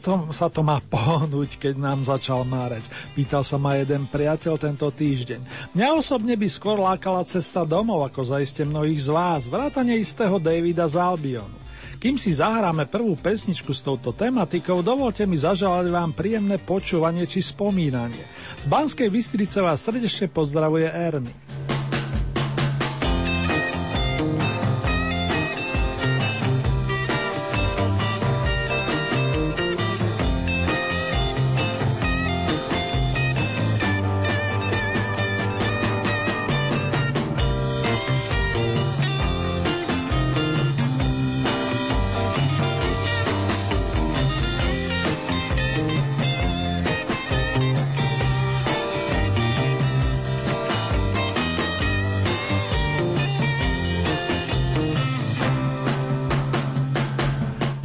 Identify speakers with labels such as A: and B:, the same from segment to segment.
A: To, sa to má pohnúť, keď nám začal márec? Pýtal sa ma jeden priateľ tento týždeň. Mňa osobne by skôr lákala cesta domov, ako zaiste mnohých z vás, vrátane istého Davida z Albionu. Kým si zahráme prvú pesničku s touto tematikou, dovolte mi zaželať vám príjemné počúvanie či spomínanie. Z Banskej Bystrice vás srdečne pozdravuje Ernie.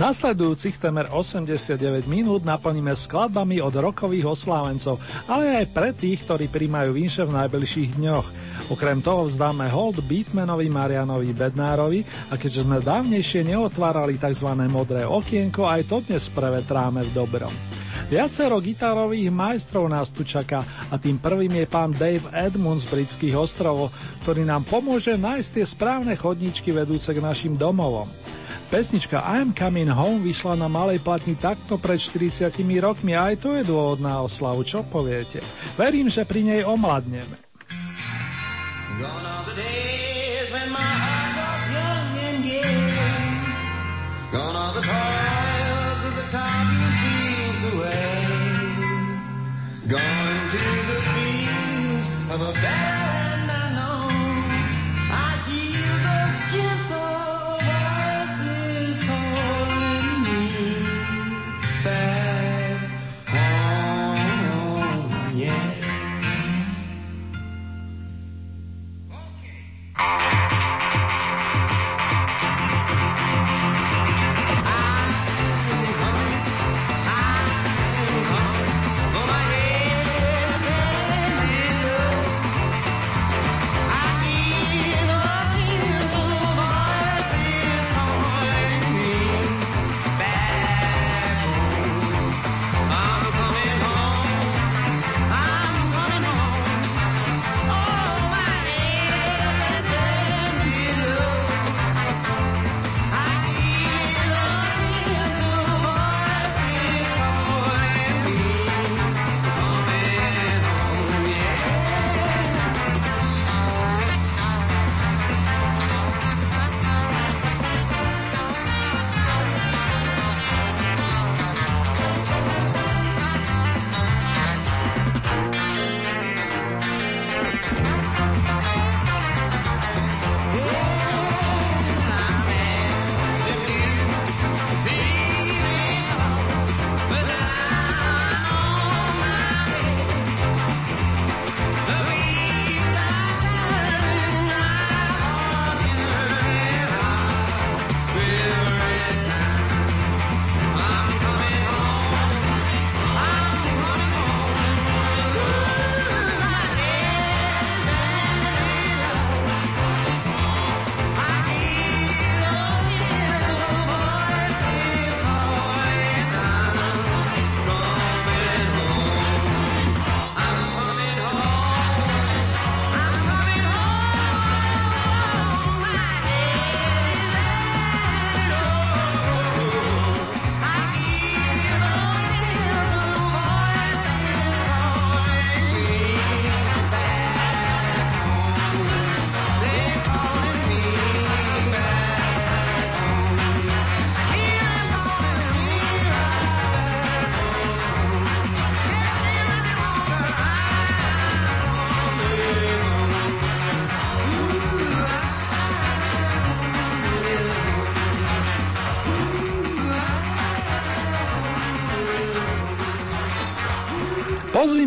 A: Nasledujúcich temer 89 minút naplníme skladbami od rokových oslávencov, ale aj pre tých, ktorí príjmajú vinše v najbližších dňoch. Okrem toho vzdáme hold Beatmanovi Marianovi Bednárovi a keďže sme dávnejšie neotvárali tzv. modré okienko, aj to dnes prevetráme v dobrom. Viacero gitarových majstrov nás tu čaká a tým prvým je pán Dave Edmunds z britských ostrovov, ktorý nám pomôže nájsť tie správne chodničky vedúce k našim domovom. Pesnička I'm Coming Home vyšla na malej platni takto pred 40 rokmi a aj to je dôvod oslavu, čo poviete? Verím, že pri nej omladneme. Gone are the days when my heart was young and gay. Gone are the toils of the cotton fields away. Gone to the fields of a better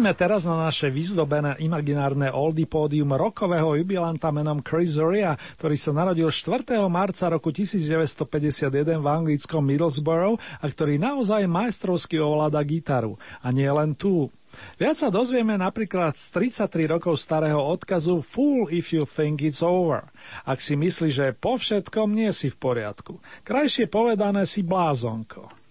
B: Pozvíme teraz na naše vyzdobené imaginárne oldie pódium rokového jubilanta menom Chris Ria, ktorý sa narodil 4. marca roku 1951 v anglickom Middlesbrough a ktorý naozaj majstrovsky ovláda gitaru. A nie len tú. Viac sa dozvieme napríklad z 33 rokov starého odkazu Fool if you think it's over. Ak si myslí, že po všetkom nie si v poriadku. Krajšie povedané si blázonko.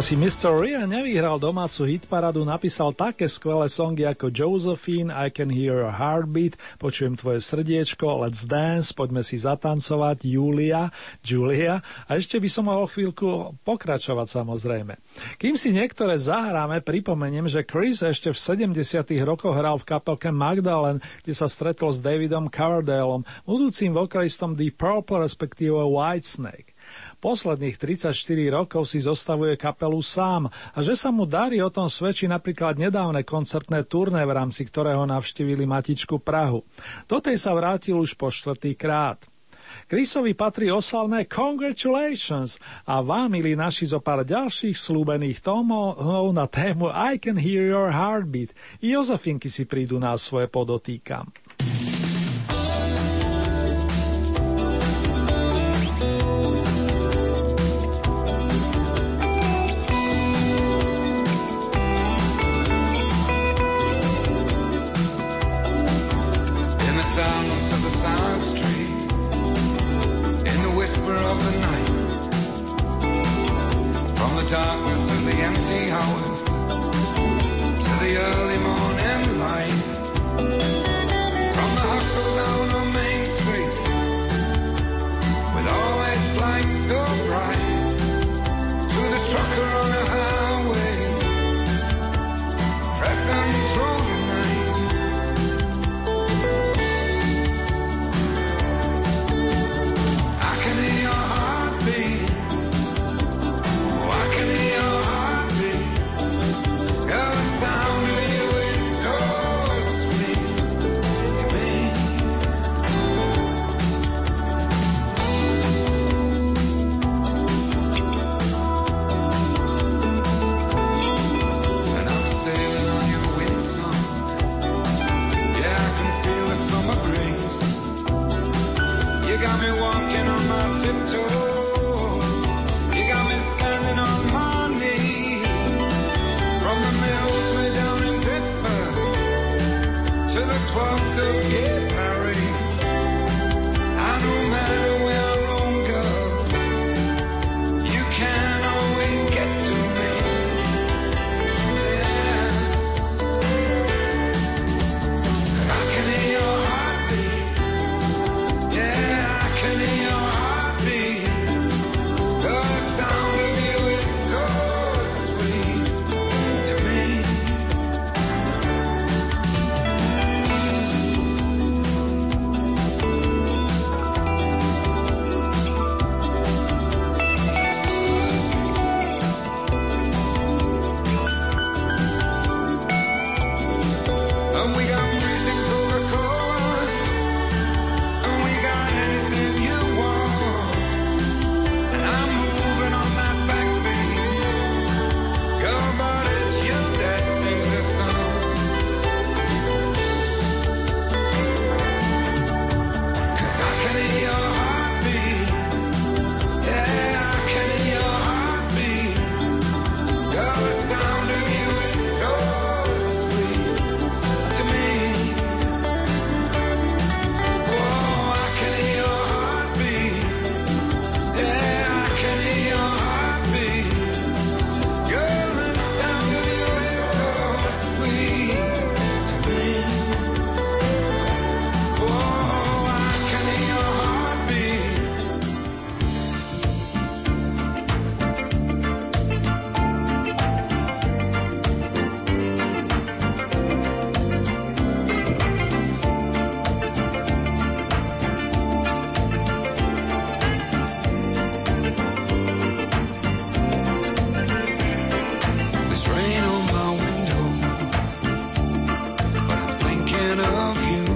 B: Si Mr. Ria nevyhral domácu hitparadu, napísal také skvelé songy ako Josephine, I Can Hear a Heartbeat, Počujem tvoje srdiečko, Let's Dance, Poďme si zatancovať, Julia, Julia a ešte by som mohol chvíľku pokračovať samozrejme. Kým si niektoré zahráme, pripomeniem, že Chris ešte v 70. rokoch hral v kapelke Magdalen, kde sa stretol s Davidom Coverdaleom, budúcim vokalistom The Purple respektíve Whitesnake. Posledných 34 rokov si zostavuje kapelu sám a že sa mu darí o tom svedčí napríklad nedávne koncertné turné, v rámci ktorého navštívili Matičku Prahu. Do tej sa vrátil už po štvrtý krát. Chrisovi patrí oslavné Congratulations a vám, milí naši, zo pár ďalších slúbených tómov na tému I Can Hear Your Heartbeat. I Jozefinky si prídu na svoje podotýkam.
C: The reason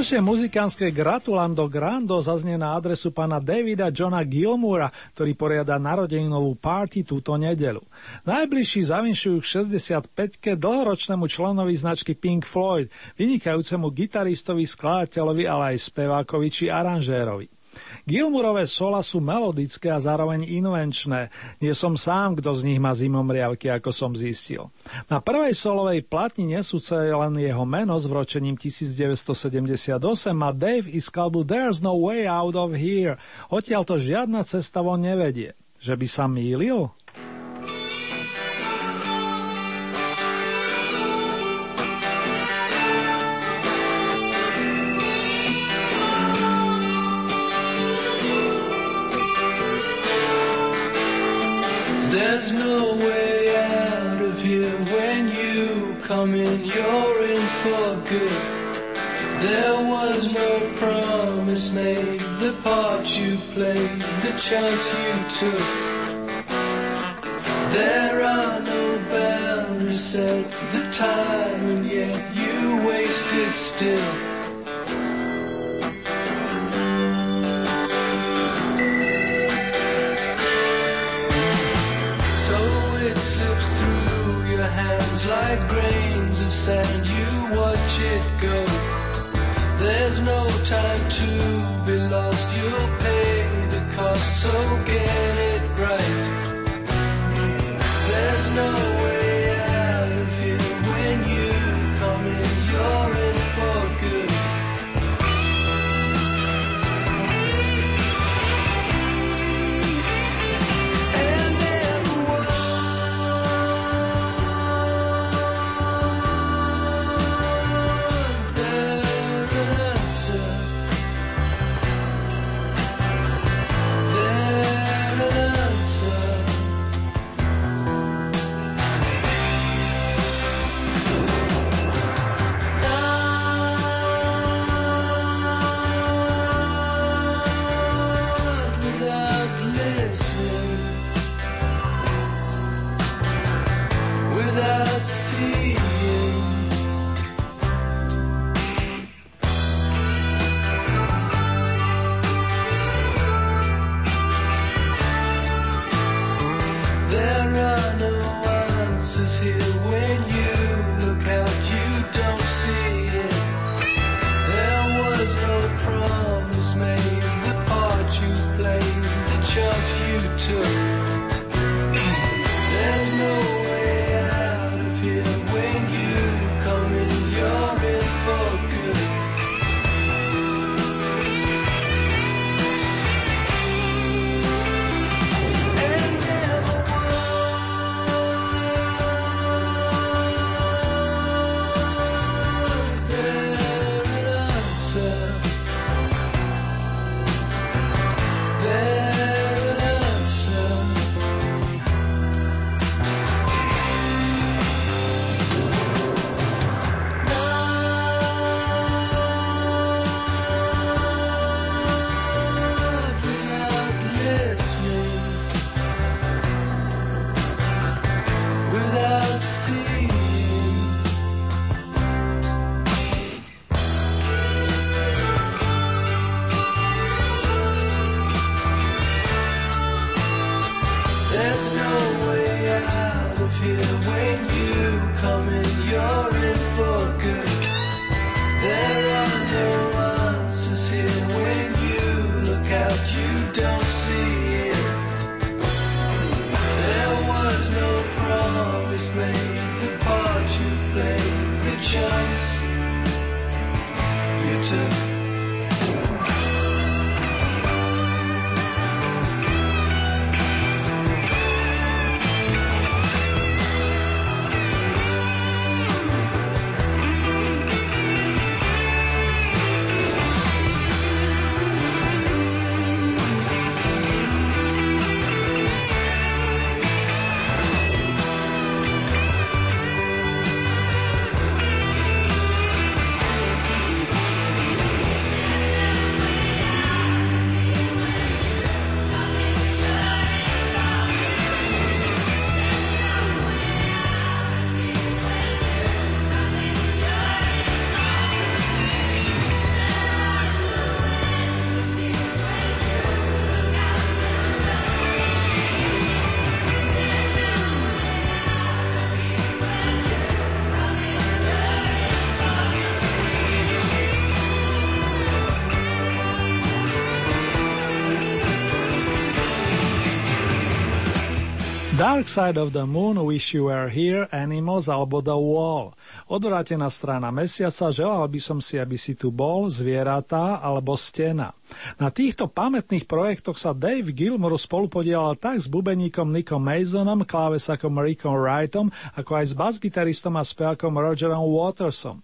A: Ďalšie muzikánske gratulando grando zaznie na adresu pána Davida Johna Gilmura, ktorý poriada narodeninovú party túto nedelu. Najbližší zavinšujú k 65-ke dlhoročnému členovi značky Pink Floyd, vynikajúcemu gitaristovi, skladateľovi, ale aj spevákovi či aranžérovi. Gilmurové sola sú melodické a zároveň invenčné. Nie som sám, kto z nich má zimomriavky, ako som zistil. Na prvej solovej platni nesúce len jeho meno s vročením 1978 má Dave i skalbu There's no way out of here. Odtiaľ to žiadna cesta von nevedie. Že by sa mýlil?
D: In, you're in for good. There was no promise made, the part you played, the chance you took. There are no boundaries set, the time, and yet you wasted still. So it slips through your hands like grains of sand, you watch it go. There's no time to be lost, you'll pay the cost, so get it
A: Dark Side of the Moon, Wish You Were Here, Animals alebo The Wall. Odvrátená strana mesiaca, želal by som si, aby si tu bol, zvieratá alebo stena. Na týchto pamätných projektoch sa Dave Gilmour spolupodielal tak s bubeníkom Nickom Masonom, klávesakom Rickom Wrightom, ako aj s basgitaristom a spevakom Rogerom Watersom.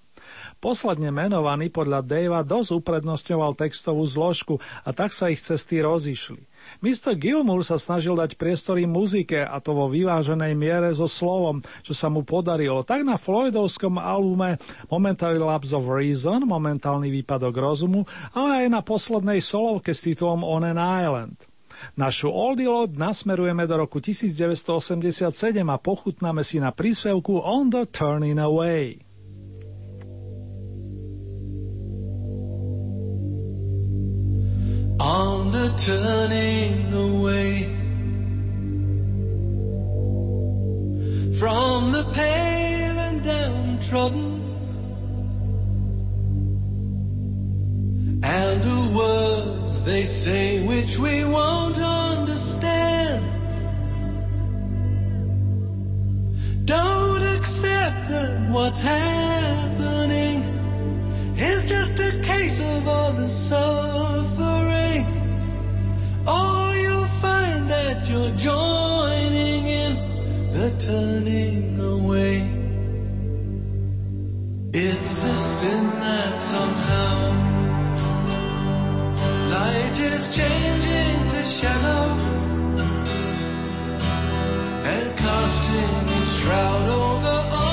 A: Posledne menovaný podľa Davea dosť uprednostňoval textovú zložku a tak sa ich cesty rozišli. Mr. Gilmour sa snažil dať priestory muzike a to vo vyváženej miere so slovom, čo sa mu podarilo. Tak na Floydovskom albume Momentary Lapse of Reason, momentálny výpadok rozumu, ale aj na poslednej solovke s titulom On an Island. Našu oldie load nasmerujeme do roku 1987 a pochutnáme si na príspevku On the Turning Away.
D: On the turning away from the pale and downtrodden and the words they say which we won't understand. Don't accept that what's happening is just a case of all the suffering. Oh, you'll find that you're joining in the turning away. It's a sin that somehow light is changing to shadow and casting its shroud over all.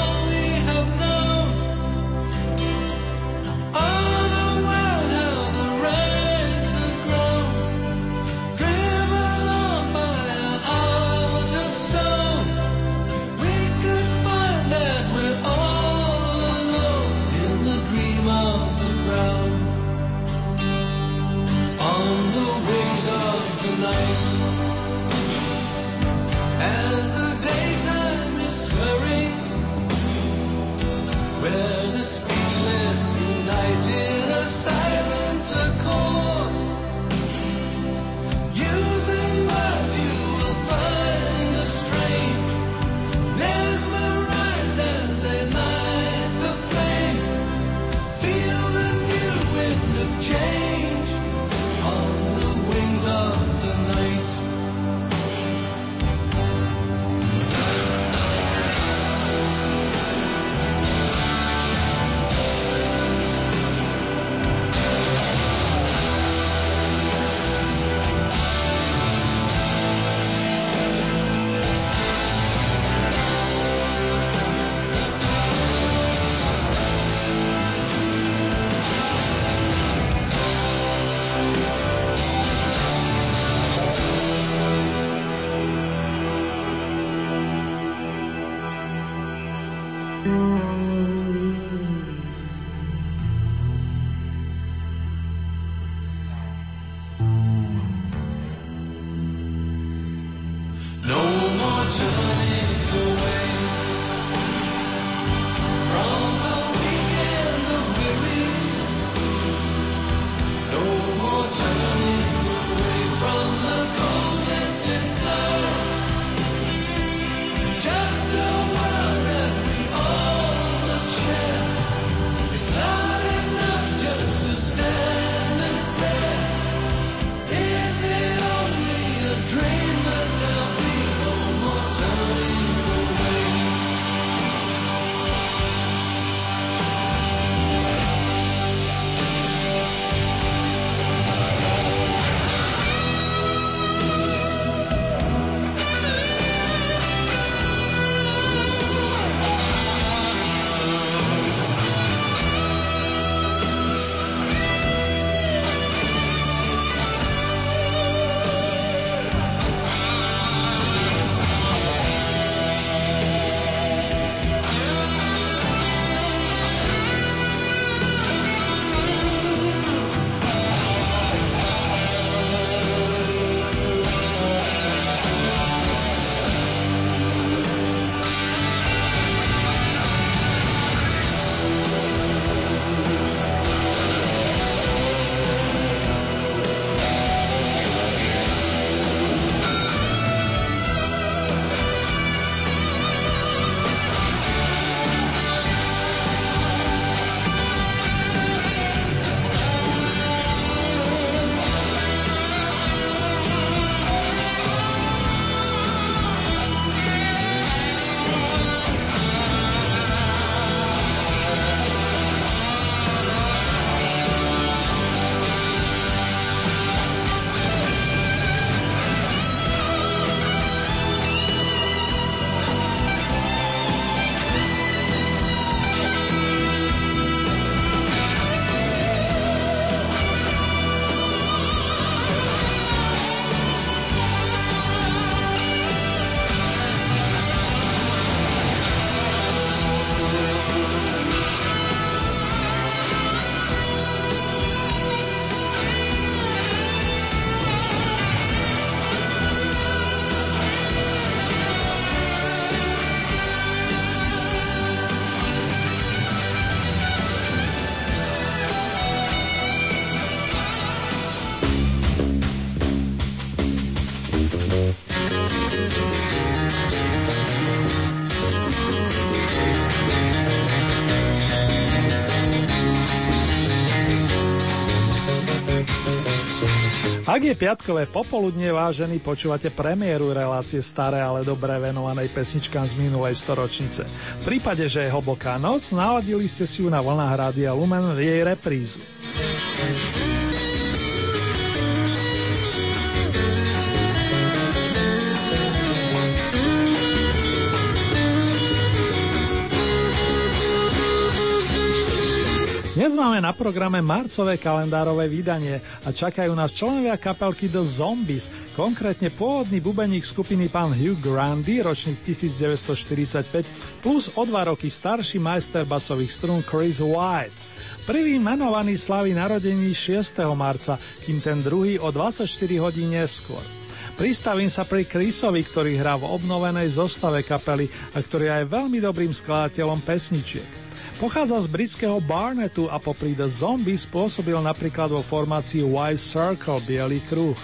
A: Ak je piatkové popoludne, vážený, počúvate premiéru relácie staré, ale dobré venovanej pesničkám z minulej storočnice. V prípade, že je hlboká noc, naladili ste si ju na vlnách Rádia Lumen jej reprízu. Máme na programe marcové kalendárové vydanie a čakajú nás členovia kapelky The Zombies, konkrétne pôvodný bubeník skupiny pán Hugh Grandy, ročník 1945, plus o dva roky starší majster basových strún Chris White. Prvý menovaný slaví narodení 6. marca, kým ten druhý o 24 hodín neskôr. Pristavím sa pri Chrisovi, ktorý hrá v obnovenej zostave kapely a ktorý je aj veľmi dobrým skladateľom pesničiek. Pochádza z britského Barnetu a popri The Zombie spôsobil napríklad vo formácii White Circle Bielý kruh.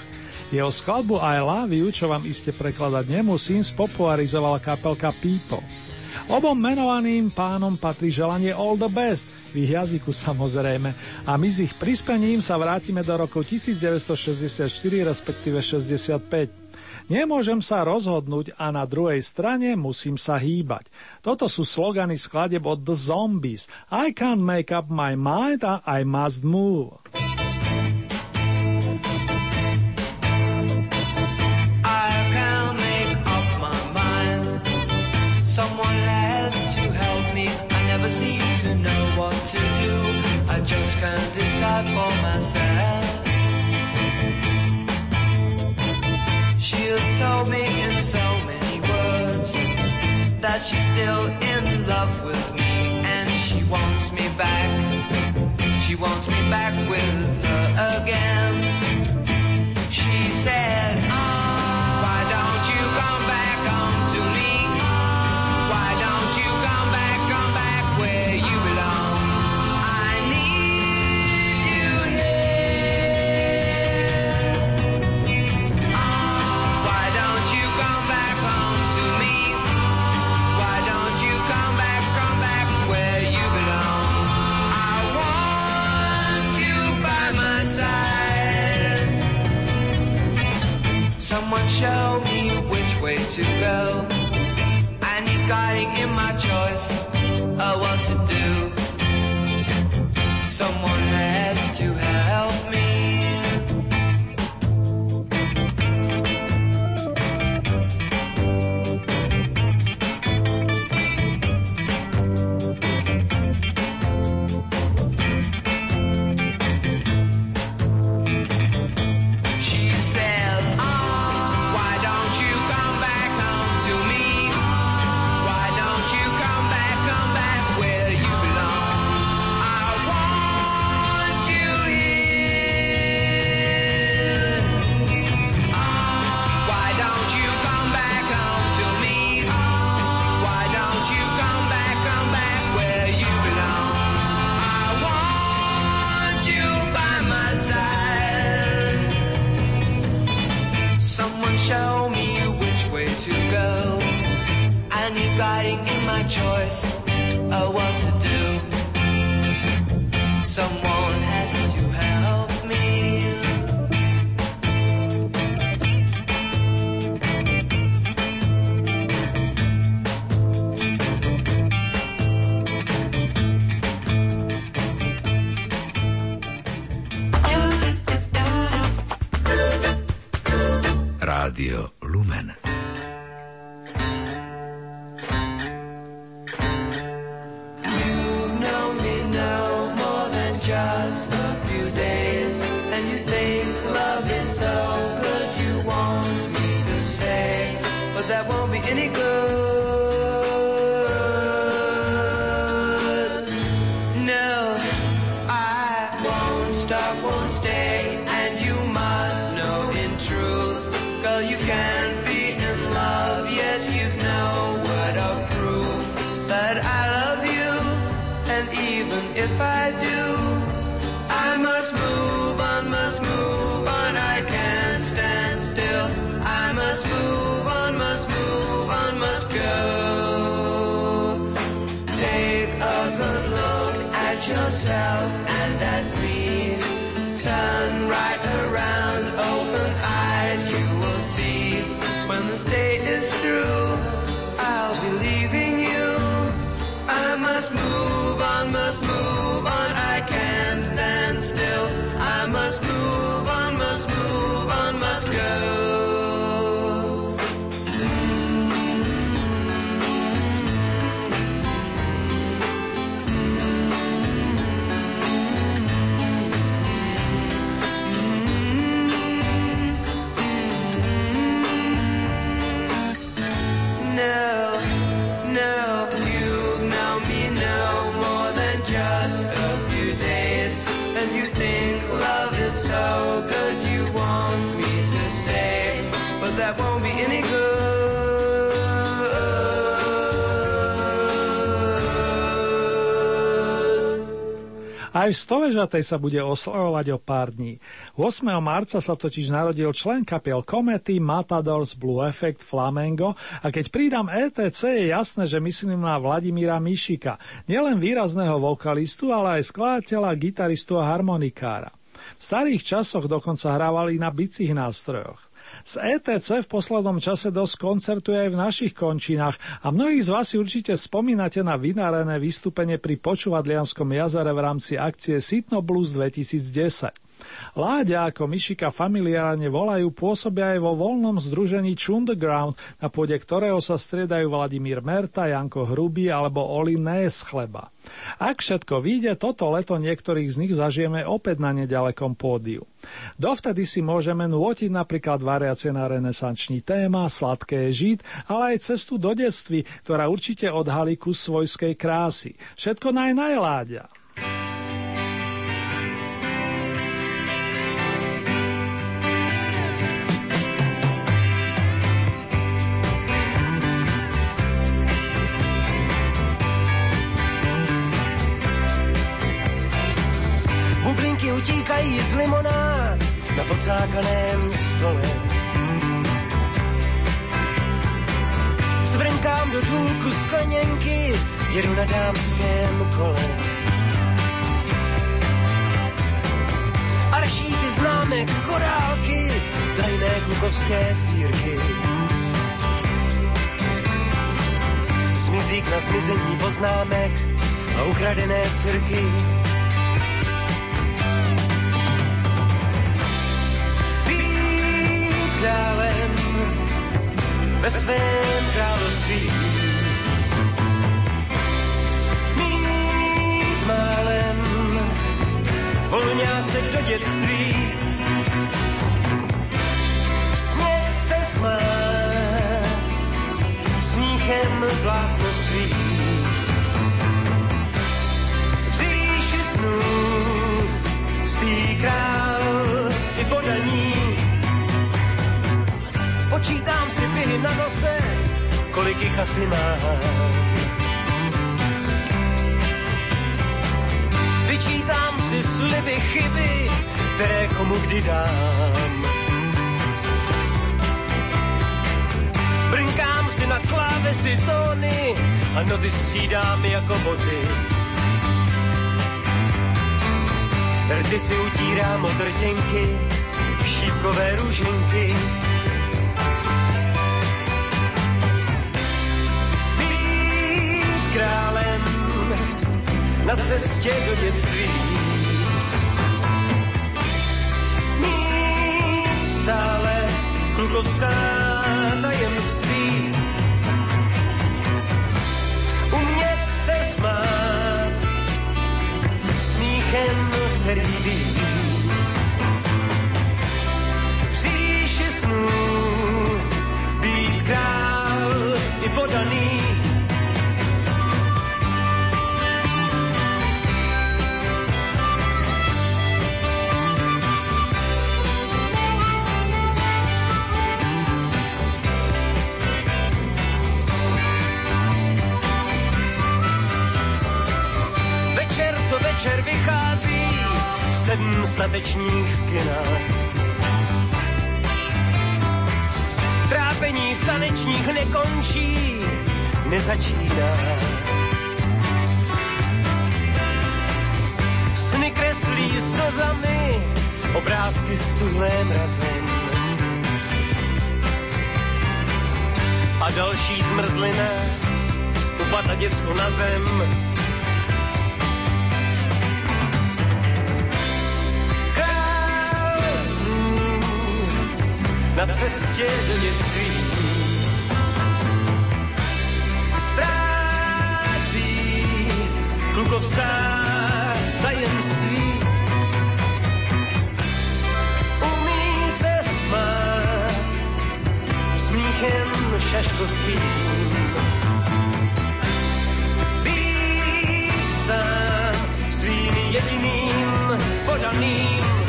A: Jeho skladbu I Love You, čo vám iste prekladať nemusím, spopularizovala kapelka People. Obom menovaným pánom patrí želanie All the Best, v ich jazyku samozrejme, a my s ich prispením sa vrátime do rokov 1964, respektíve 65. Nemôžem sa rozhodnúť a na druhej strane musím sa hýbať. Toto sú slogany skladeb od The Zombies. I can't make up my mind I must move. For myself. That she's still in love with me and she wants me back. She wants me back with her again. She said, show me which way to go. I need guiding in my choice of what to do. Someone has to
E: Rádio Lumen.
A: Aj v Stovežatej sa bude oslavovať o pár dní. 8. marca sa totiž narodil člen kapiel Comety, Matadors, Blue Effect, Flamengo a keď pridám ETC je jasné, že myslím na Vladimíra Mišika, nielen výrazného vokalistu, ale aj skladateľa, gitaristu a harmonikára. V starých časoch dokonca hrávali na bicích nástrojoch. Z ETC v poslednom čase dosť koncertuje aj v našich končinách a mnohí z vás si určite spomínate na vynárené vystúpenie pri Počuvadlianskom jazere v rámci akcie Sitno Blues 2010. Láďa, ako Mišika familiárne volajú, pôsobia aj vo voľnom združení Chunderground, na pôde ktorého sa striedajú Vladimír Merta, Janko Hrubý alebo Oli Nés Chleba. Ak všetko vyjde, toto leto niektorých z nich zažijeme opäť na nedalekom pódiu. Dovtedy si môžeme nôtiť napríklad variacie na renesančný téma, sladké žid, ale aj cestu do detství, ktorá určite odhalí kus svojskej krásy. Všetko naj najláďa.
F: Dámském kole. Aršíky známek, korálky, tajné klukovské sbírky. Smizík na zmizení poznámek a ukradené srky. králem ve svém království. Volňá se do dětství. Smět se smát smíchem bláznoství. V říši snů spí král i podaní Počítám si pihy na nose, kolik jich asi mám. Si sliby, chyby, které komu kdy dám. Brnkám si na klávesi tóny a noty střídám jako boty. Rty si utírám od rtěnky, šípkové růženky, králem na cestě do dětství. Klukovská tajemství. Umět se smát smíchem, který ví. Večer vychází sedm statečních z kina. Trápení v tanečních nekončí, nezačíná. Sny kreslí slzami, obrázky s tuhlém razem. A další zmrzlina upadla děcko na zem na cestě do dětství. Ztrácí klukovská tajemství. Umí se smát smíchem šaškovským. Být sám svým jediným podaným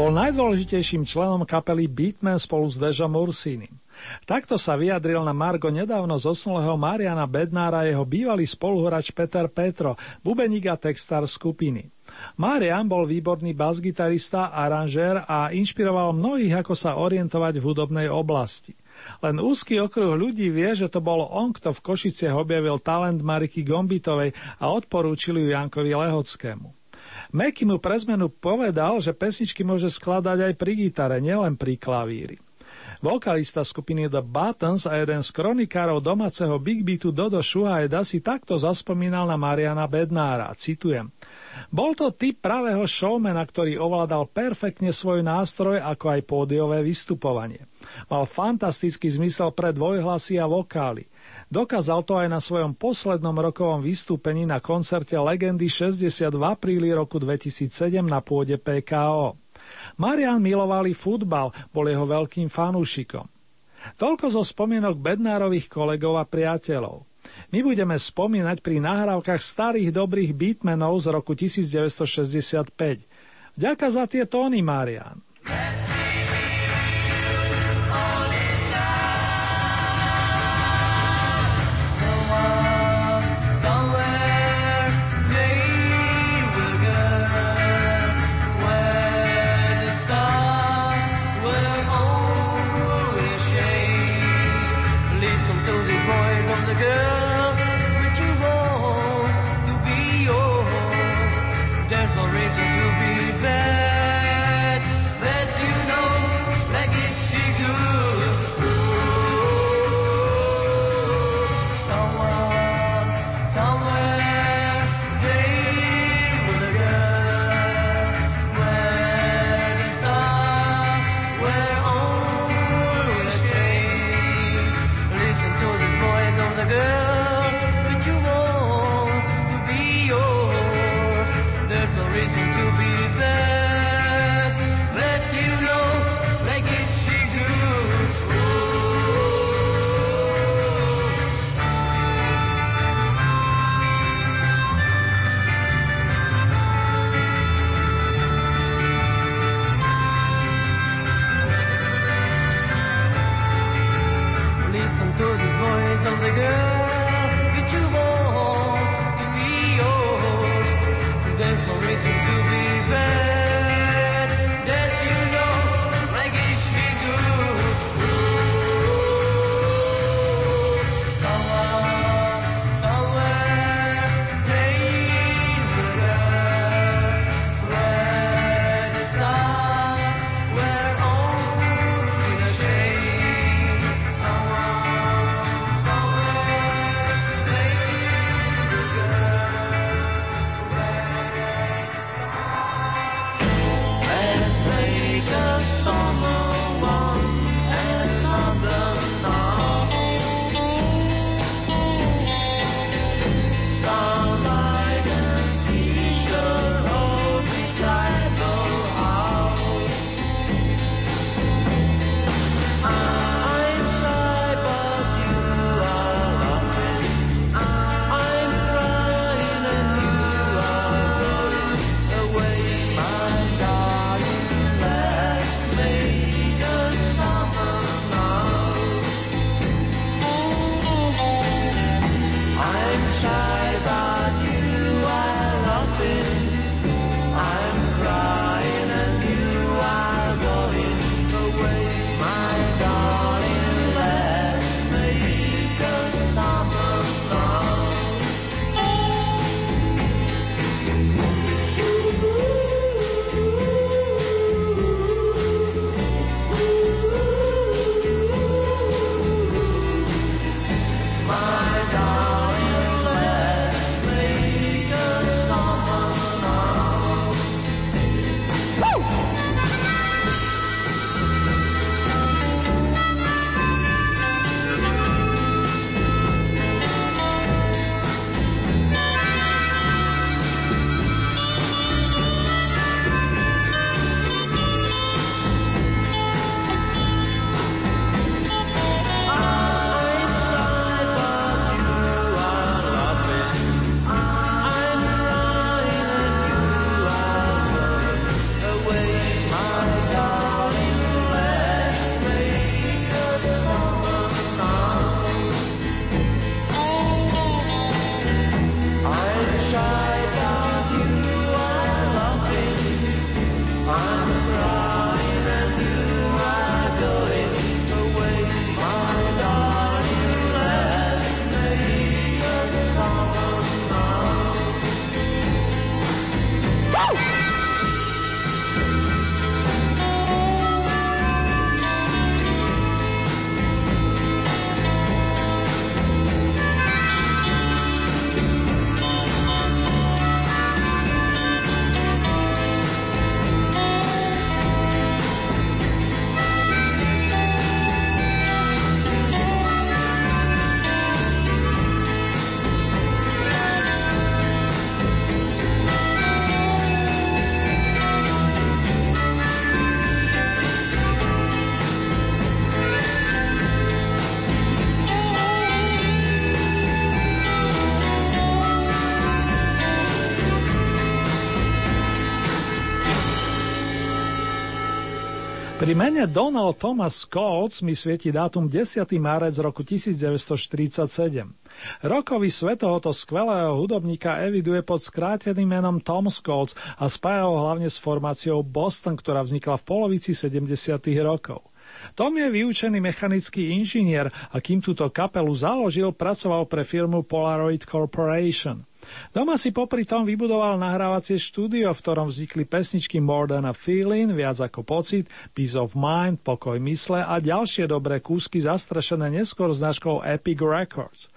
G: Bol najdôležitejším členom kapely Beatman spolu s Dežom Ursínim. Takto sa vyjadril na Margo nedávno zosnulého Mariana Bednára jeho bývalý spoluhráč Peter Petro, bubeník a textár skupiny. Marian bol výborný basgitarista, aranžér a inšpiroval mnohých, ako sa orientovať v hudobnej oblasti. Len úzky okruh ľudí vie, že to bol on, kto v Košiciach objavil talent Mariky Gombitovej a odporúčil ju Jankovi Lehockému. Meky mu pre zmenu povedal, že pesničky môže skladať aj pri gitare, nielen pri klavíri. Vokalista skupiny The Buttons a jeden z kronikárov domáceho Big Beatu Dodo Shuhaeda si takto zaspomínal na Mariana Bednára, citujem. Bol to typ pravého showmana, ktorý ovládal perfektne svoj nástroj ako aj pódiové vystupovanie. Mal fantastický zmysel pre dvojhlasy a vokály. Dokázal to aj na svojom poslednom rokovom vystúpení na koncerte Legendy 60 v apríli roku 2007 na pôde PKO. Marian milovali futbal, bol jeho veľkým fanúšikom. Toľko zo spomienok Bednárových kolegov a priateľov. My budeme spomínať pri nahrávkach starých dobrých beatmenov z roku 1965. Ďaká za tie tóny, Marian.
A: Pri mene Donald Thomas Coates mi svieti dátum 10. márec roku 1947. Rokový svet tohoto skvelého hudobníka eviduje pod skráteným menom Tom Scholz a spája ho hlavne s formáciou Boston, ktorá vznikla v polovici 70. rokov. Tom je vyučený mechanický inžinier a kým túto kapelu založil, pracoval pre firmu Polaroid Corporation. Doma si popri tom vybudoval nahrávacie štúdio, v ktorom vznikli pesničky More Than a Feeling, Viac ako pocit, Peace of Mind, Pokoj mysle a ďalšie dobré kúsky zastrešené neskôr značkou Epic Records.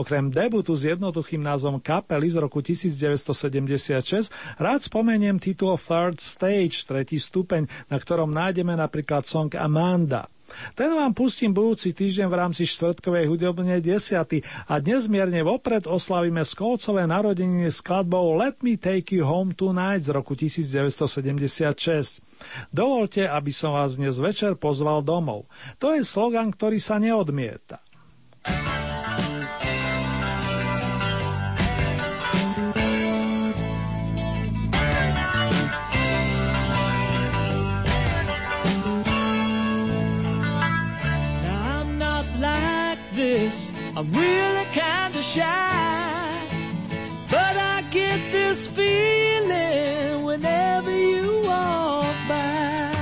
A: Okrem debutu s jednoduchým názvom kapely z roku 1976 rád spomeniem titul Third Stage, tretí stupeň, na ktorom nájdeme napríklad song Amanda – ten vám pustím budúci týždeň v rámci štvrtkovej hudobnej desiaty a dnes mierne vopred oslavíme skolcové narodeniny skladbou Let Me Take You Home Tonight z roku 1976. Dovolte, aby som vás dnes večer pozval domov. To je slogan, ktorý sa neodmieta.
H: I'm really kinda shy. But I get this feeling whenever you walk by.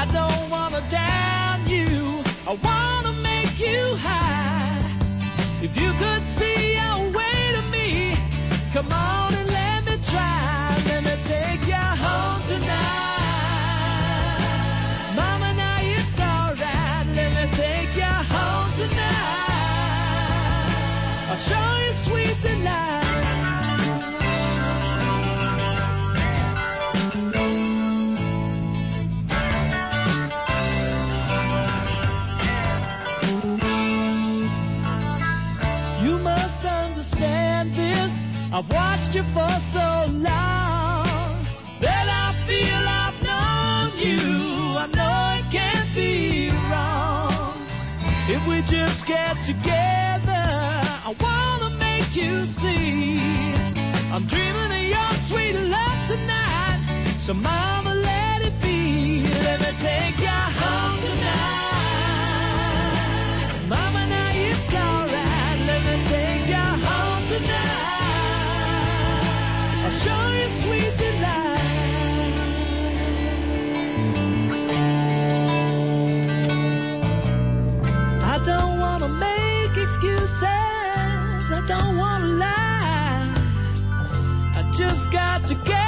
H: I don't wanna down you, I wanna make you high. If you could see your way to me, come on show you sweet delight. You must understand this. I've watched you for so long that I feel I've known you. I know it can't be wrong if we just get together. I wanna make you see I'm dreaming of your sweet love tonight. So mama, let it be. Let me take you home got to get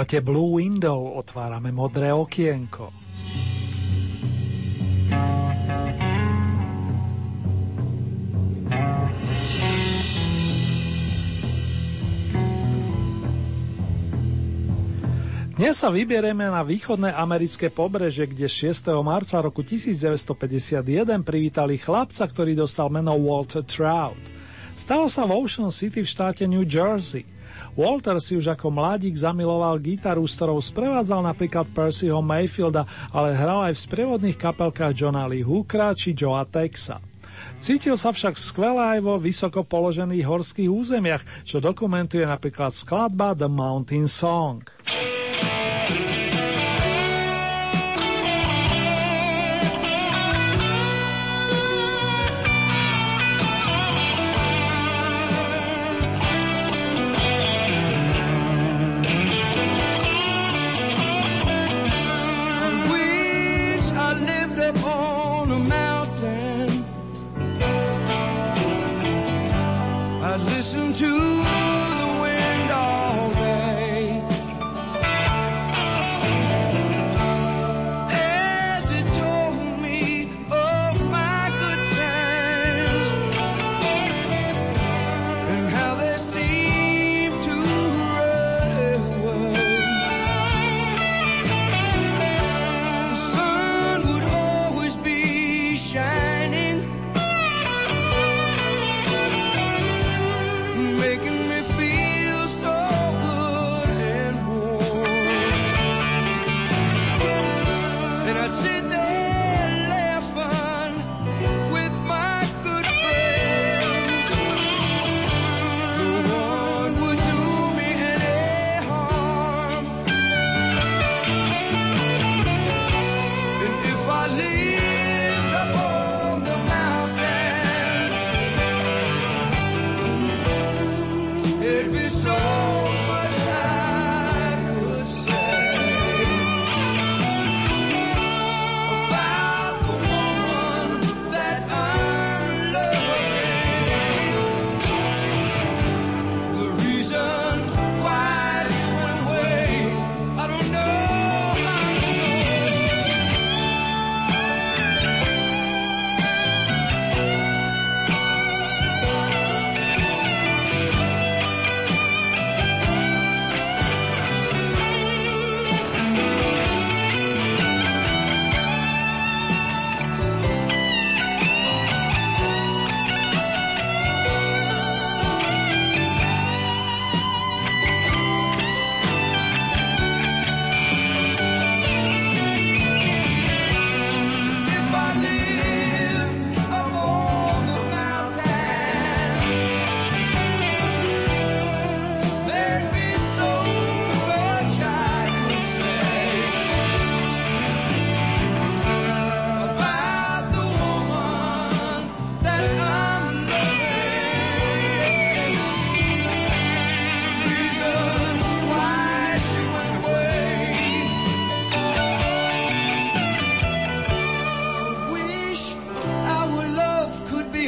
I: Počúvate Blue Window, otvárame modré okienko. Dnes sa vyberieme na východné americké pobreže, kde 6. marca roku 1951 privítali chlapca, ktorý dostal meno Walter Trout. Stalo sa v Ocean City v štáte New Jersey. Walter si už ako mladík zamiloval gitaru, s ktorou sprevádzal napríklad Percyho Mayfielda, ale hral aj v sprievodných kapelkách Johna Lee Hookera či Joea Texa. Cítil sa však skvele aj vo vysoko položených horských územiach, čo dokumentuje napríklad skladba The Mountain Song.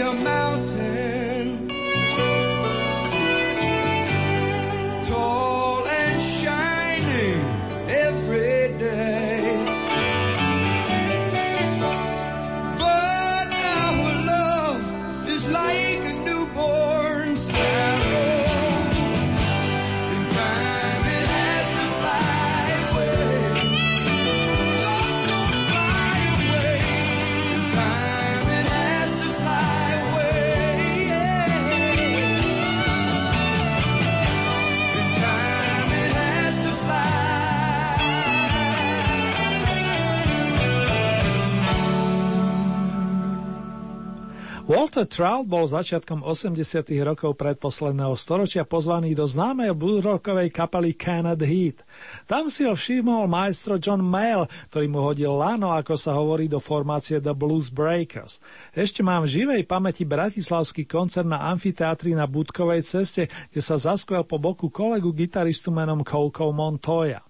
I: amount. Walter Trout bol začiatkom 80 rokov predposledného storočia pozvaný do známej bluesrockovej kapely Canned Heat. Tam si ho všimol majstro John Mayle, ktorý mu hodil lano, ako sa hovorí, do formácie The Blues Breakers. Ešte mám v živej pamäti bratislavský koncert na amfiteátri na Budkovej ceste, kde sa zaskvel po boku kolegu gitaristu menom Coco Montoya.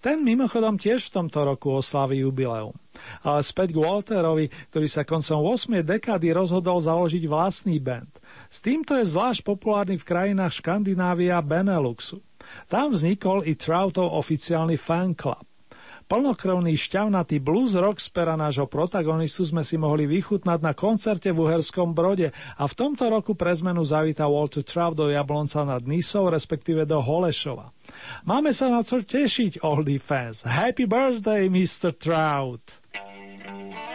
I: Ten mimochodom tiež v tomto roku oslaví jubileum. Ale späť k Walterovi, ktorý sa koncom 8. dekády rozhodol založiť vlastný band. S týmto je zvlášť populárny v krajinách Škandinávia a Beneluxu. Tam vznikol i Troutov oficiálny fan club. Plnokrvný šťavnatý blues rock z pera nášho protagonistu sme si mohli vychutnať na koncerte v Uherskom Brode a v tomto roku pre zmenu zavítal Walter Trout do Jablonca nad Nisou, respektíve do Holešova. Máme sa na čo tešiť, oldie fans. Happy birthday, Mr. Trout!
E: Thank
A: you.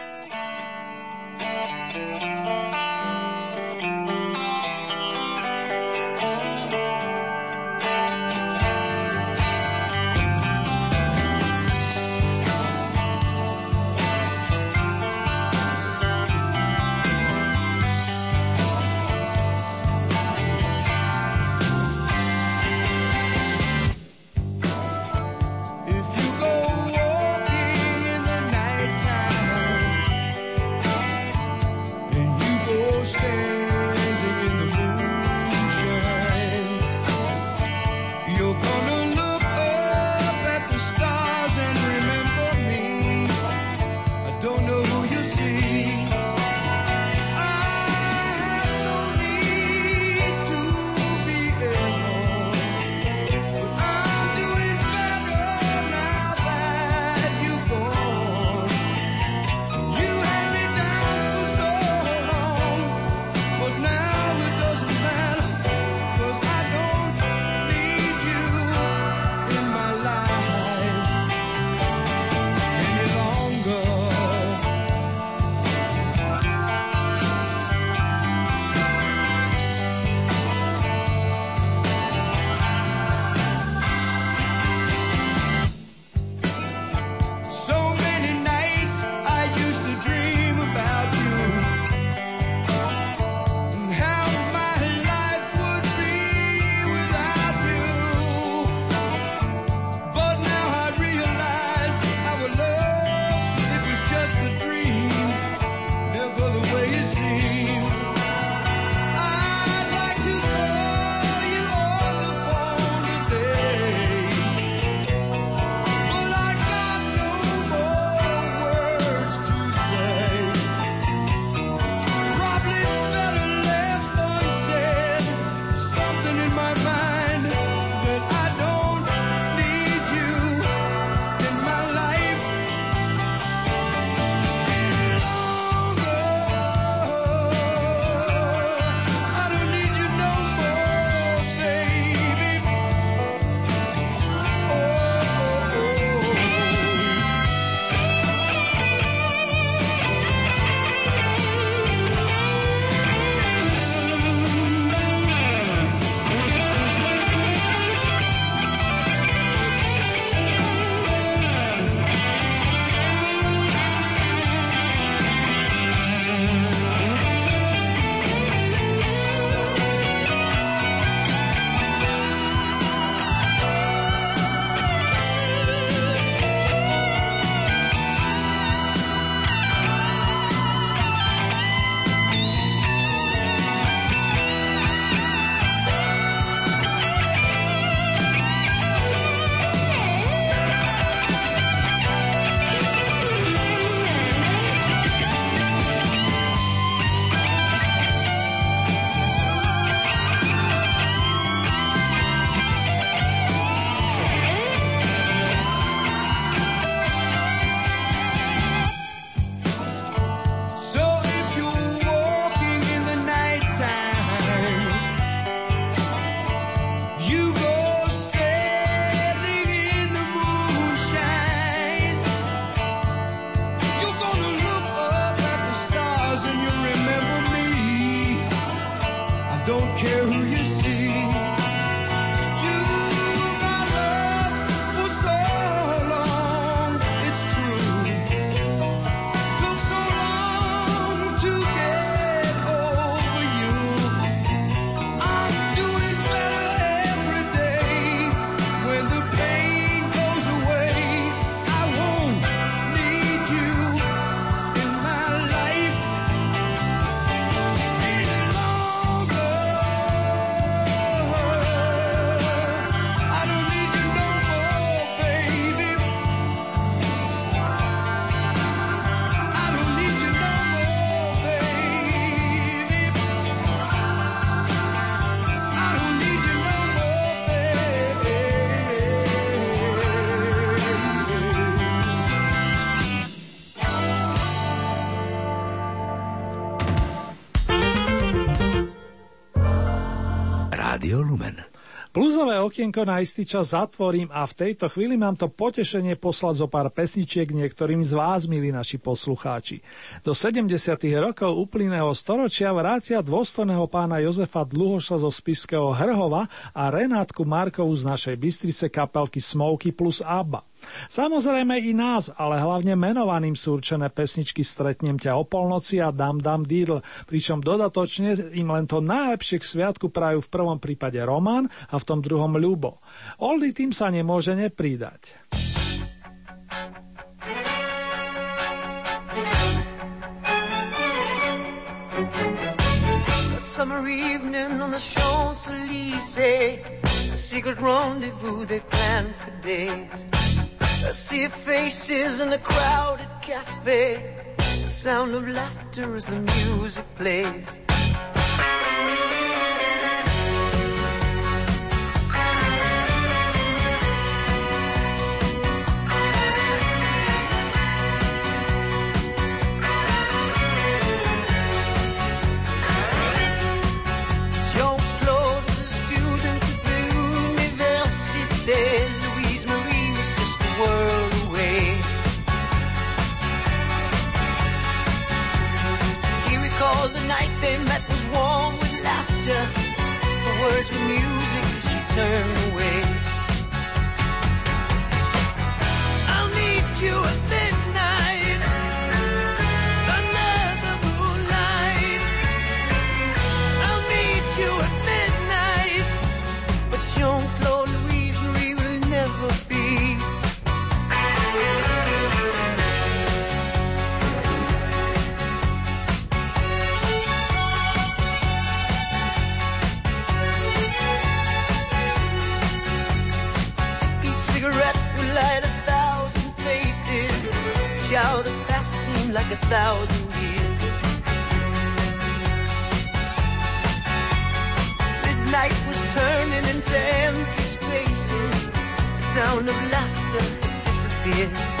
A: Okienko na istý čas zatvorím a v tejto chvíli mám to potešenie poslať zo pár pesničiek niektorým z vás, milí naši poslucháči. Do 70. rokov úplného storočia vrátia dôstojného pána Jozefa Dluhoša zo Spiského Hrhova a Renátku Markovu z našej Bystrice kapelky Smoky plus Abba. Samozrejme i nás, ale hlavne menovaným sú určené pesničky Stretnem ťa o polnoci a Dam Dam Didl, pričom dodatočne im len to najlepšie k sviatku prajú v prvom prípade Roman a v tom druhom Ľubo. Oldy tým sa nemôže nepridať.
G: summer evening on the Champs-Élysées A secret rendezvous they planned for days I see faces in a crowded cafe. The sound of laughter as the music plays. Words with music she turned like a thousand years. Midnight was turning into empty spaces. The sound of laughter disappeared.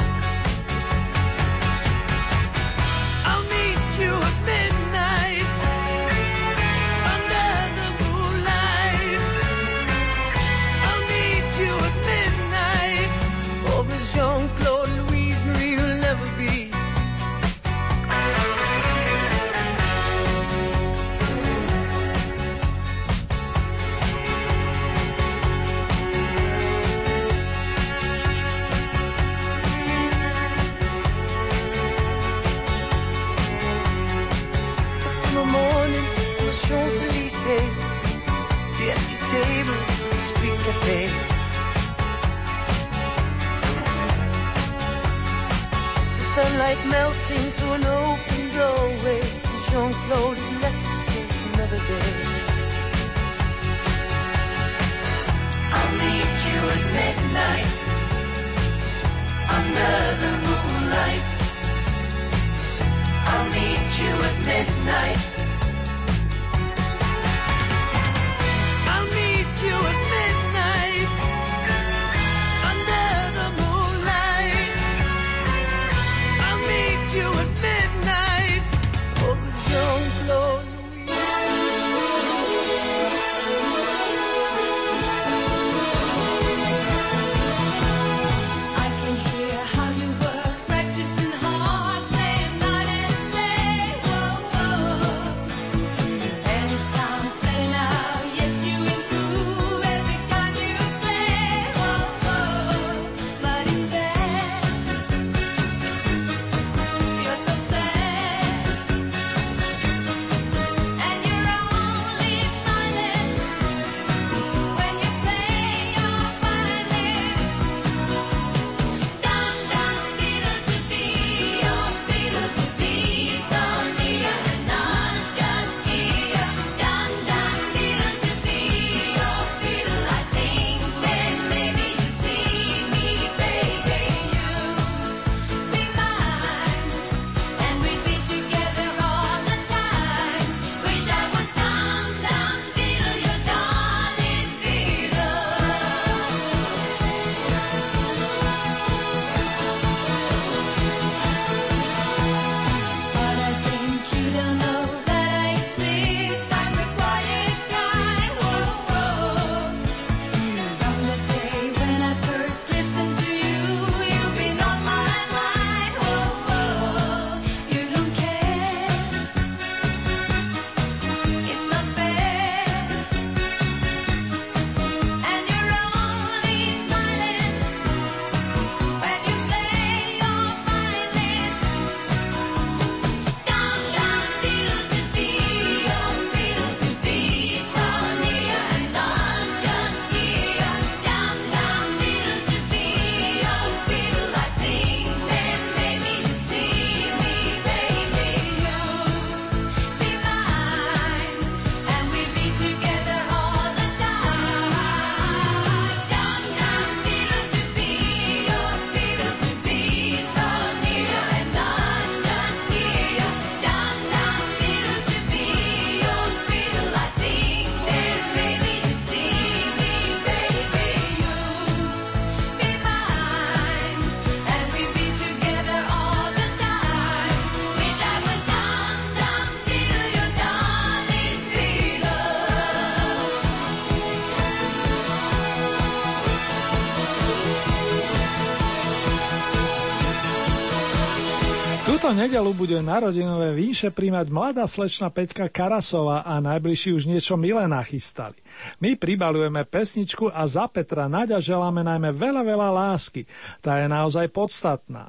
A: Nedelu bude narodinové vínše príjmať mladá slečna Peťka Karasová a najbližší už niečo milé nachystali. My pribalujeme pesničku a za Petra Naďa želáme najmä veľa, veľa lásky. Tá je naozaj podstatná.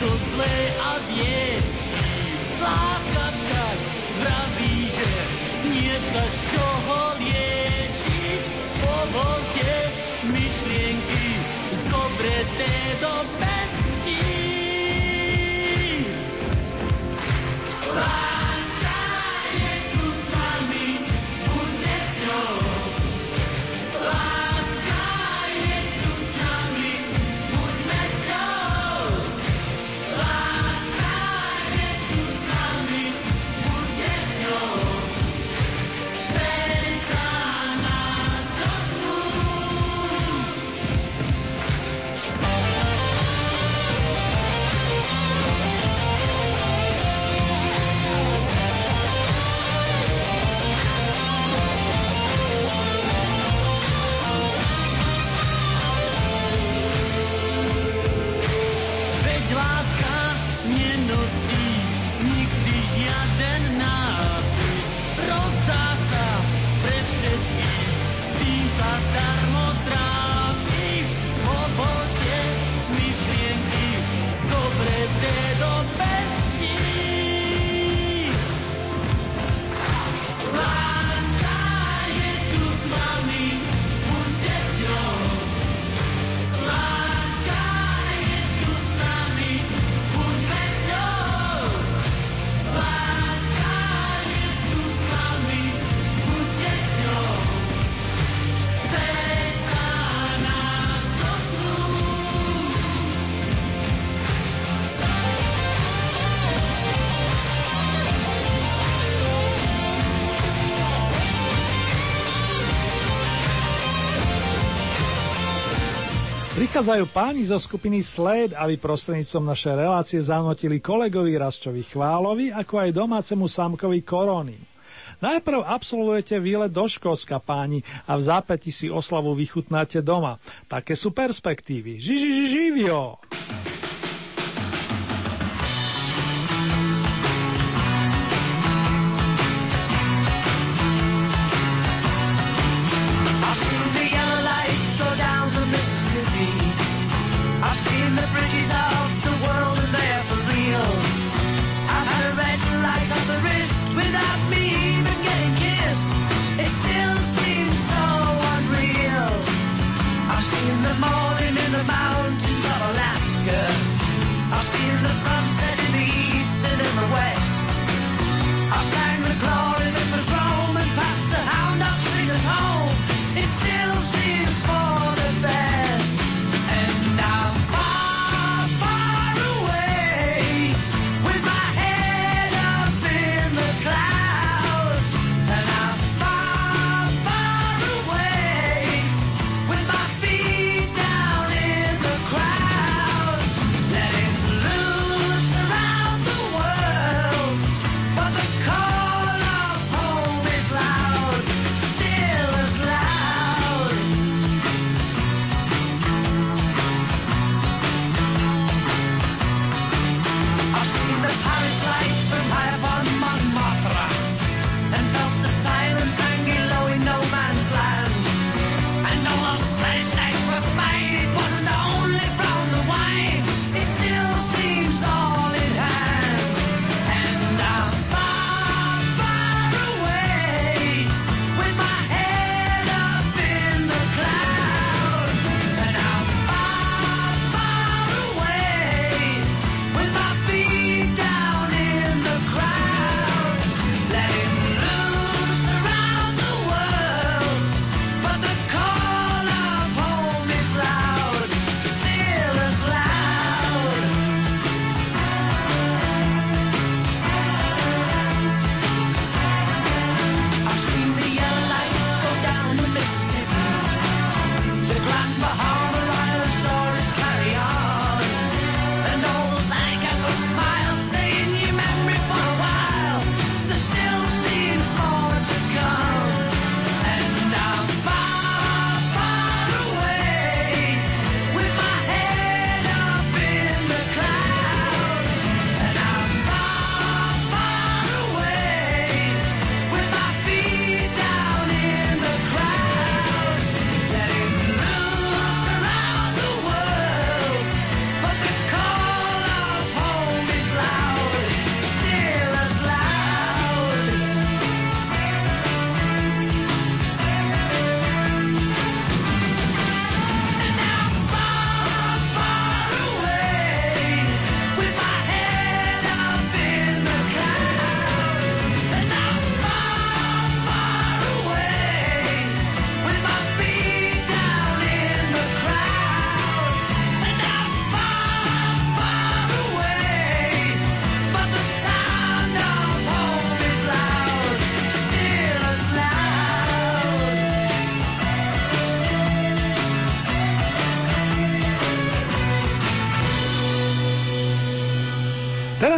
H: to zlé a věčí. Láska však praví, že nieca z čoho liečiť. Povolte myšlienky zobreté do pera.
A: Prichádzajú páni zo skupiny Sled, aby prostredníctvom našej relácie zanotili kolegovi Raščovi Chválovi, ako aj domácemu Samkovi Korony. Najprv absolvujete výlet do Škótska, páni, a v zápäti si oslavu vychutnáte doma. Také sú perspektívy. Žiži, ži, in the
J: morning in the mountains of Alaska.
H: I've seen the sunset in the east and in the west. I've sang the glory.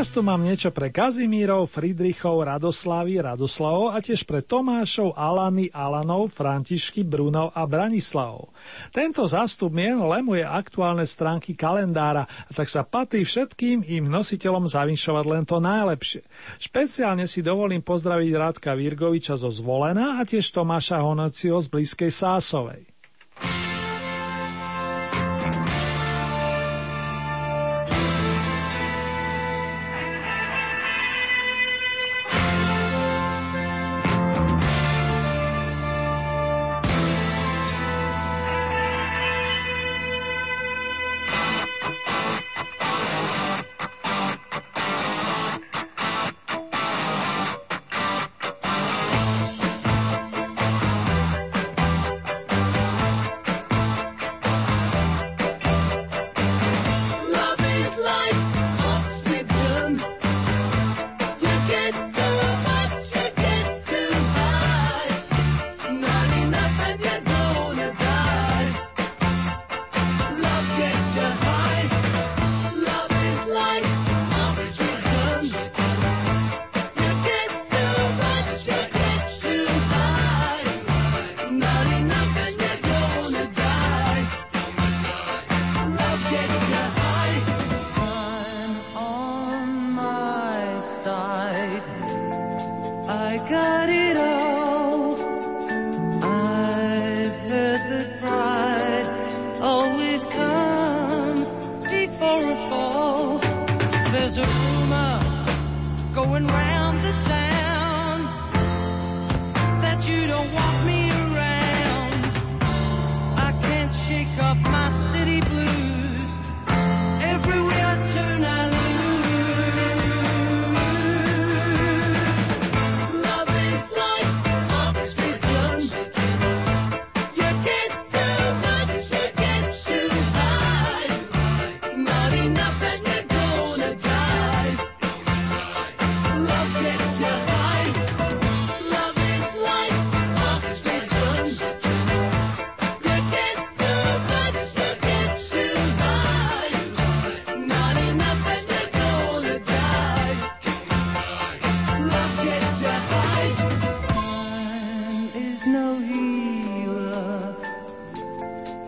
H: Teraz tu mám niečo pre Kazimírov, Friedrichov, Radoslavy, Radoslavov a tiež pre Tomášov, Alany, Alanov, Františky, Brunov a Branislavov. Tento zástup mien lemuje aktuálne stránky kalendára a tak sa patrí všetkým im nositeľom zavinšovať len to najlepšie. Špeciálne si dovolím pozdraviť Rádka Virgoviča zo Zvolená a tiež Tomáša Honocio z blízkej Sásovej.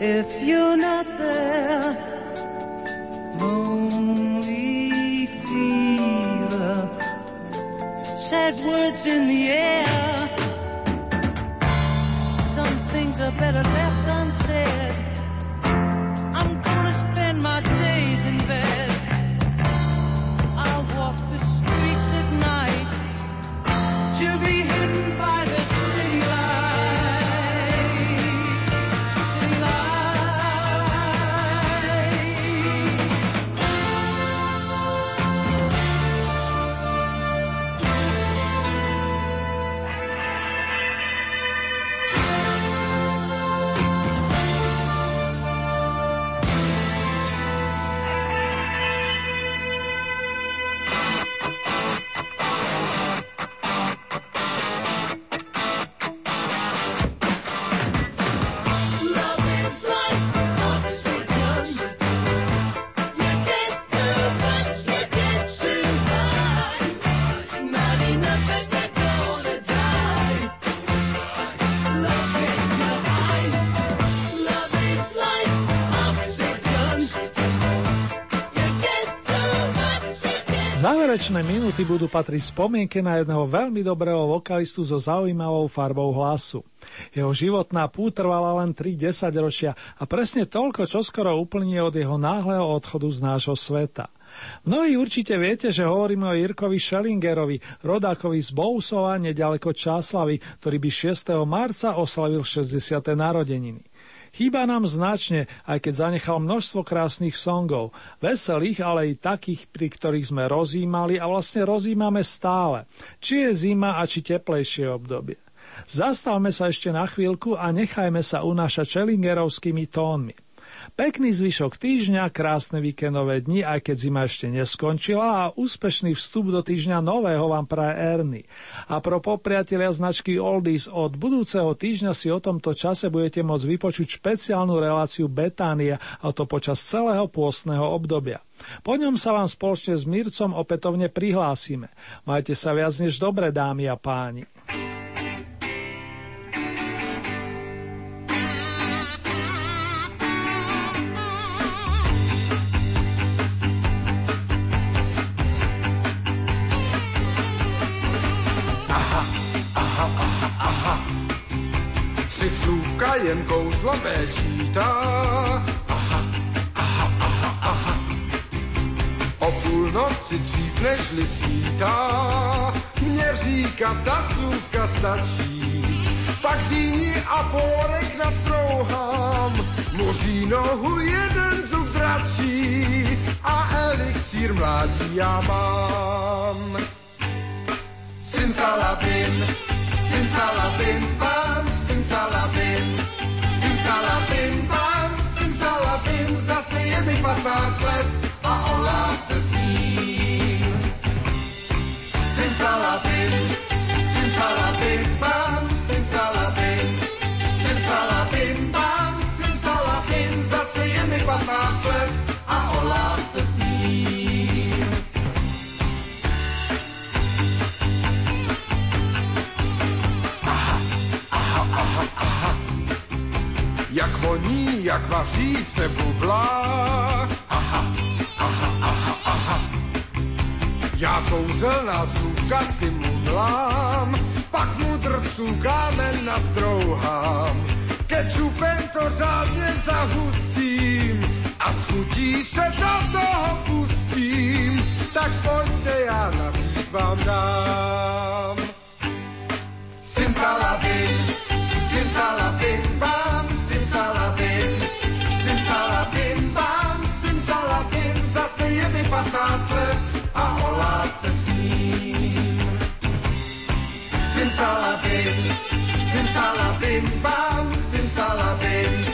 H: If you Záverečné minúty budú patriť spomienke na jedného veľmi dobrého vokalistu so zaujímavou farbou hlasu. Jeho životná pú trvala len 3 ročia a presne toľko, čo skoro uplynie od jeho náhleho odchodu z nášho sveta. Mnohí určite viete, že hovoríme o Jirkovi Schellingerovi, rodákovi z Bousova, nedaleko Čáslavy, ktorý by 6. marca oslavil 60. narodeniny. Chýba nám značne, aj keď zanechal množstvo krásnych songov, veselých, ale i takých, pri ktorých sme rozímali a vlastne rozímame stále, či je zima a či teplejšie obdobie. Zastavme sa ešte na chvíľku a nechajme sa unášať čelingerovskými tónmi.
A: Pekný zvyšok týždňa, krásne víkendové dni, aj keď zima ešte neskončila a úspešný vstup do týždňa nového vám praje Erny. A pro popriatelia značky Oldies od budúceho týždňa si o tomto čase budete môcť vypočuť špeciálnu reláciu Betánia, a to počas celého pôstneho obdobia. Po ňom sa vám spoločne s Mircom opätovne prihlásime. Majte sa viac než dobre, dámy a páni.
J: Slůvka jen kouzlo čítá. Aha, aha, aha, aha. O půlnoci dřív než svítá, mě říká ta slůvka stačí. Pak dýni a pórek nastrouhám, moří nohu jeden zub dračí a elixír mládí já mám. Simsalabim, simsalabim, pam, simsalabim, simsalabim, pam, simsalabim, zase je mi 15 let a olá se s ním. Simsalabim, simsalabim, pam, simsalabim, simsalabim, pam, simsalabim, zase je mi 15 let Jak voní, jak vaří se bublá. Aha, aha, aha, aha. Já kouzelná slůvka si mudlám, pak mudrců kámen nastrouhám. Kečupem to řádně zahustím a schutí se do toho pustím. Tak pojďte, já nabít vám dám. Simsalabim, simsalabim, bam, zase je 15 let a olá se s ním. Simsalabim, simsalabim, bam, simsalabim,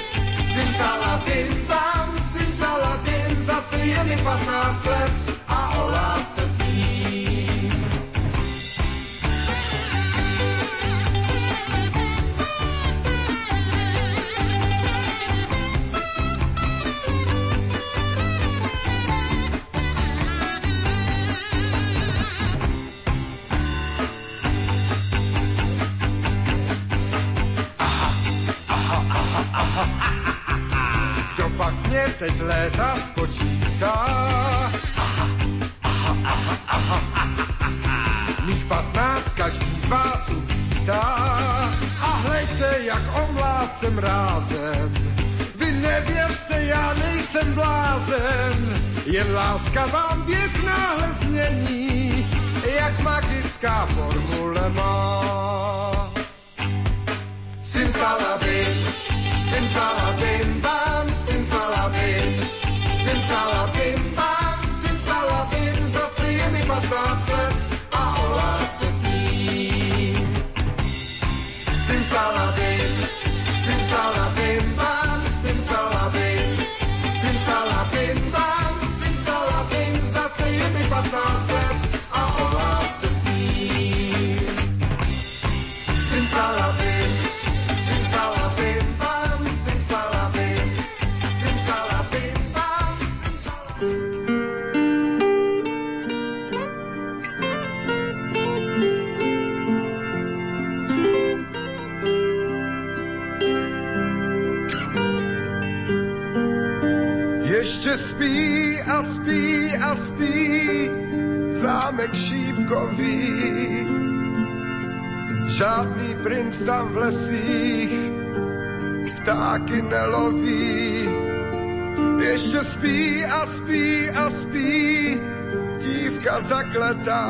J: simsalabim, bam, simsalabim, zase je mi 15 let a olá se s ním. Pak mě teď léta spočítá? Mých patnáct každý z vás uvítá. A hleďte, jak omlácem rázem. Vy nevěřte, já nejsem blázen. Jen láska vám věk náhle změní, jak magická formule má. Simsalabim, simsalabim, simsalabim, bam, simsalabim, zase je mi 15 let a olá se s ním. Simsalabim, simsalabim, zámek šípkový. Žádný princ tam v lesích ptáky neloví. Ještě spí a spí a spí dívka zakletá.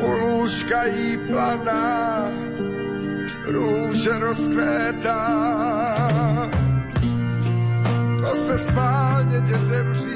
J: U lůžka jí planá, růže rozkvétá. To se schválně dětem říká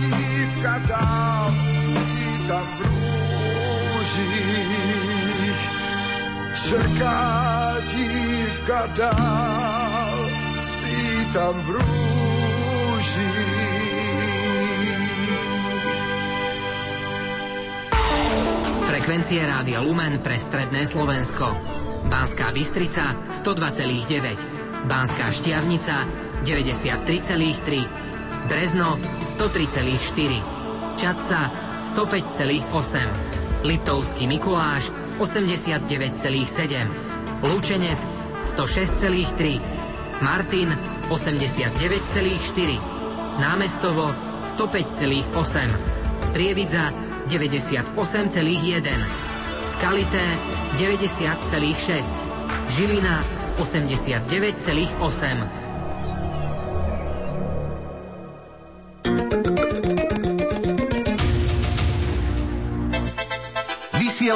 J: dívka dál, tam v růžích. Čeká dívka dál, tam v rúžích.
K: Frekvencie Rádia Lumen pre Stredné Slovensko. Banská Bystrica 102,9. Banská Štiavnica 93,3. Brezno 103,4, Čadca 105,8, Liptovský Mikuláš 89,7, Lučenec 106,3, Martin 89,4, Námestovo 105,8, Prievidza 98,1, Skalité 90,6, Žilina 89,8.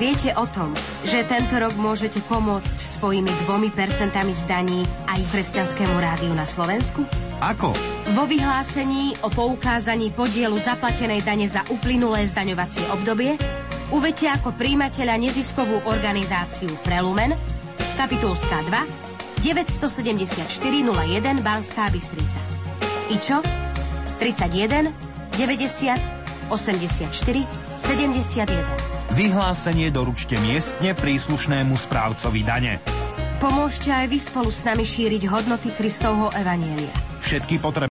L: Viete o tom, že tento rok môžete pomôcť svojimi dvomi percentami zdaní aj kresťanskému rádiu na Slovensku?
M: Ako?
L: Vo vyhlásení o poukázaní podielu zaplatenej dane za uplynulé zdaňovacie obdobie uvedte ako príjimateľa neziskovú organizáciu Prelumen, kapitulská 2, 974 01 Banská Bystrica. IČO 31 90 84 71.
M: Vyhlásenie doručte miestne príslušnému správcovi dane.
L: Pomôžte aj vy spolu s nami šíriť hodnoty Kristovho Evanielia.
M: Všetky potrebné